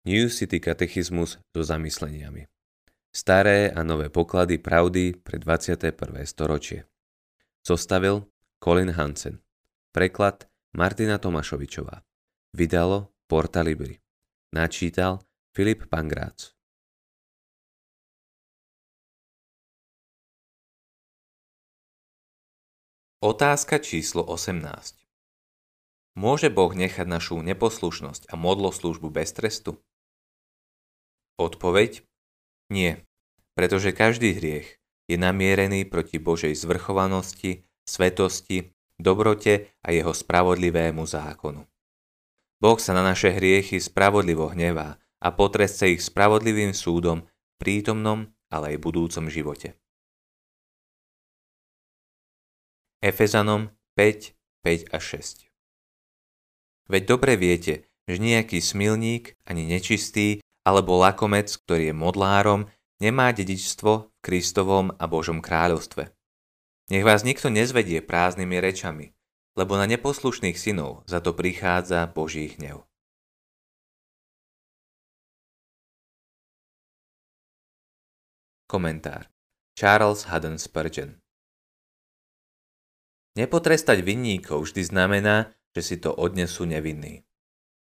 New City katechizmus so zamysleniami. Staré a nové poklady pravdy pre 21. storočie. Zostavil Colin Hansen. Preklad Martina Tomašovičová. Vydalo Porta Libri. Načítal Filip Pangrác. Otázka číslo 18. Môže Boh nechať našu neposlušnosť a modloslužbu bez trestu? Odpoveď? Nie, pretože každý hriech je namierený proti Božej zvrchovanosti, svetosti, dobrote a jeho spravodlivému zákonu. Boh sa na naše hriechy spravodlivo hnevá a potrestce ich spravodlivým súdom v prítomnom, ale aj budúcom živote. Efezanom 5, 5 a 6 Veď dobre viete, že nejaký smilník ani nečistý alebo lakomec, ktorý je modlárom, nemá dedičstvo v Kristovom a Božom kráľovstve. Nech vás nikto nezvedie prázdnymi rečami, lebo na neposlušných synov za to prichádza Boží hnev. Komentár Charles Haddon Spurgeon Nepotrestať vinníkov vždy znamená, že si to odnesú nevinní.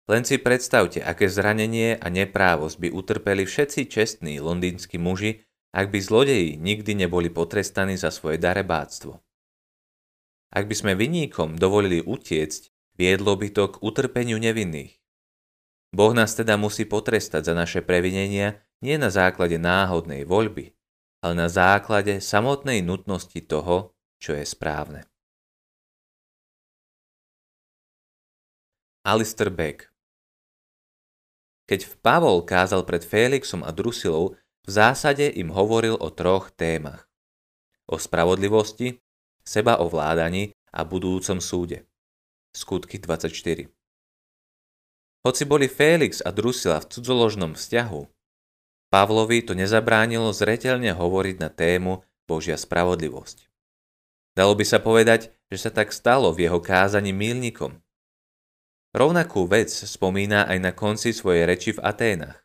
Len si predstavte, aké zranenie a neprávosť by utrpeli všetci čestní londýnsky muži, ak by zlodeji nikdy neboli potrestaní za svoje darebáctvo. Ak by sme vinníkom dovolili utiecť, viedlo by to k utrpeniu nevinných. Boh nás teda musí potrestať za naše previnenia nie na základe náhodnej voľby, ale na základe samotnej nutnosti toho, čo je správne. Alistair Beck keď Pavol kázal pred Félixom a Drusilou, v zásade im hovoril o troch témach. O spravodlivosti, seba ovládaní a budúcom súde. Skutky 24 Hoci boli Félix a Drusila v cudzoložnom vzťahu, Pavlovi to nezabránilo zretelne hovoriť na tému Božia spravodlivosť. Dalo by sa povedať, že sa tak stalo v jeho kázaní milníkom – Rovnakú vec spomína aj na konci svojej reči v Aténach.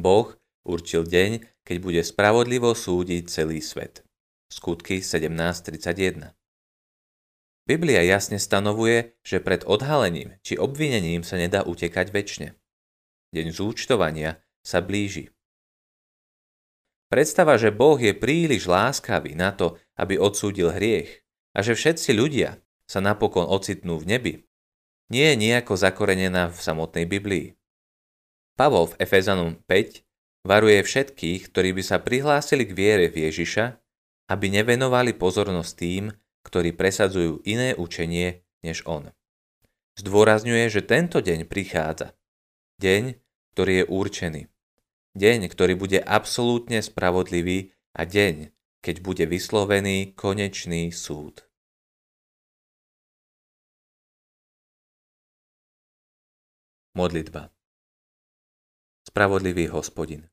Boh určil deň, keď bude spravodlivo súdiť celý svet. Skutky 17.31 Biblia jasne stanovuje, že pred odhalením či obvinením sa nedá utekať väčšine. Deň zúčtovania sa blíži. Predstava, že Boh je príliš láskavý na to, aby odsúdil hriech a že všetci ľudia sa napokon ocitnú v nebi, nie je nejako zakorenená v samotnej Biblii. Pavol v Efezanom 5 varuje všetkých, ktorí by sa prihlásili k viere v Ježiša, aby nevenovali pozornosť tým, ktorí presadzujú iné učenie než on. Zdôrazňuje, že tento deň prichádza. Deň, ktorý je určený. Deň, ktorý bude absolútne spravodlivý a deň, keď bude vyslovený konečný súd. Modlitba Spravodlivý hospodin,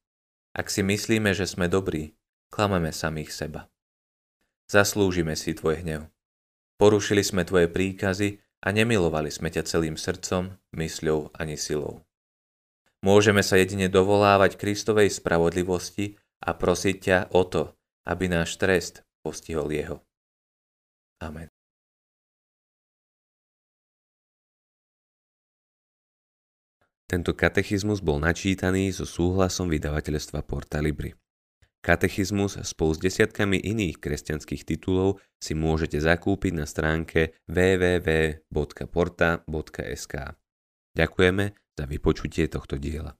ak si myslíme, že sme dobrí, klameme samých seba. Zaslúžime si tvoj hnev. Porušili sme tvoje príkazy a nemilovali sme ťa celým srdcom, mysľou ani silou. Môžeme sa jedine dovolávať Kristovej spravodlivosti a prosiť ťa o to, aby náš trest postihol jeho. Amen. Tento katechizmus bol načítaný so súhlasom vydavateľstva Porta Libri. Katechizmus spolu s desiatkami iných kresťanských titulov si môžete zakúpiť na stránke www.porta.sk. Ďakujeme za vypočutie tohto diela.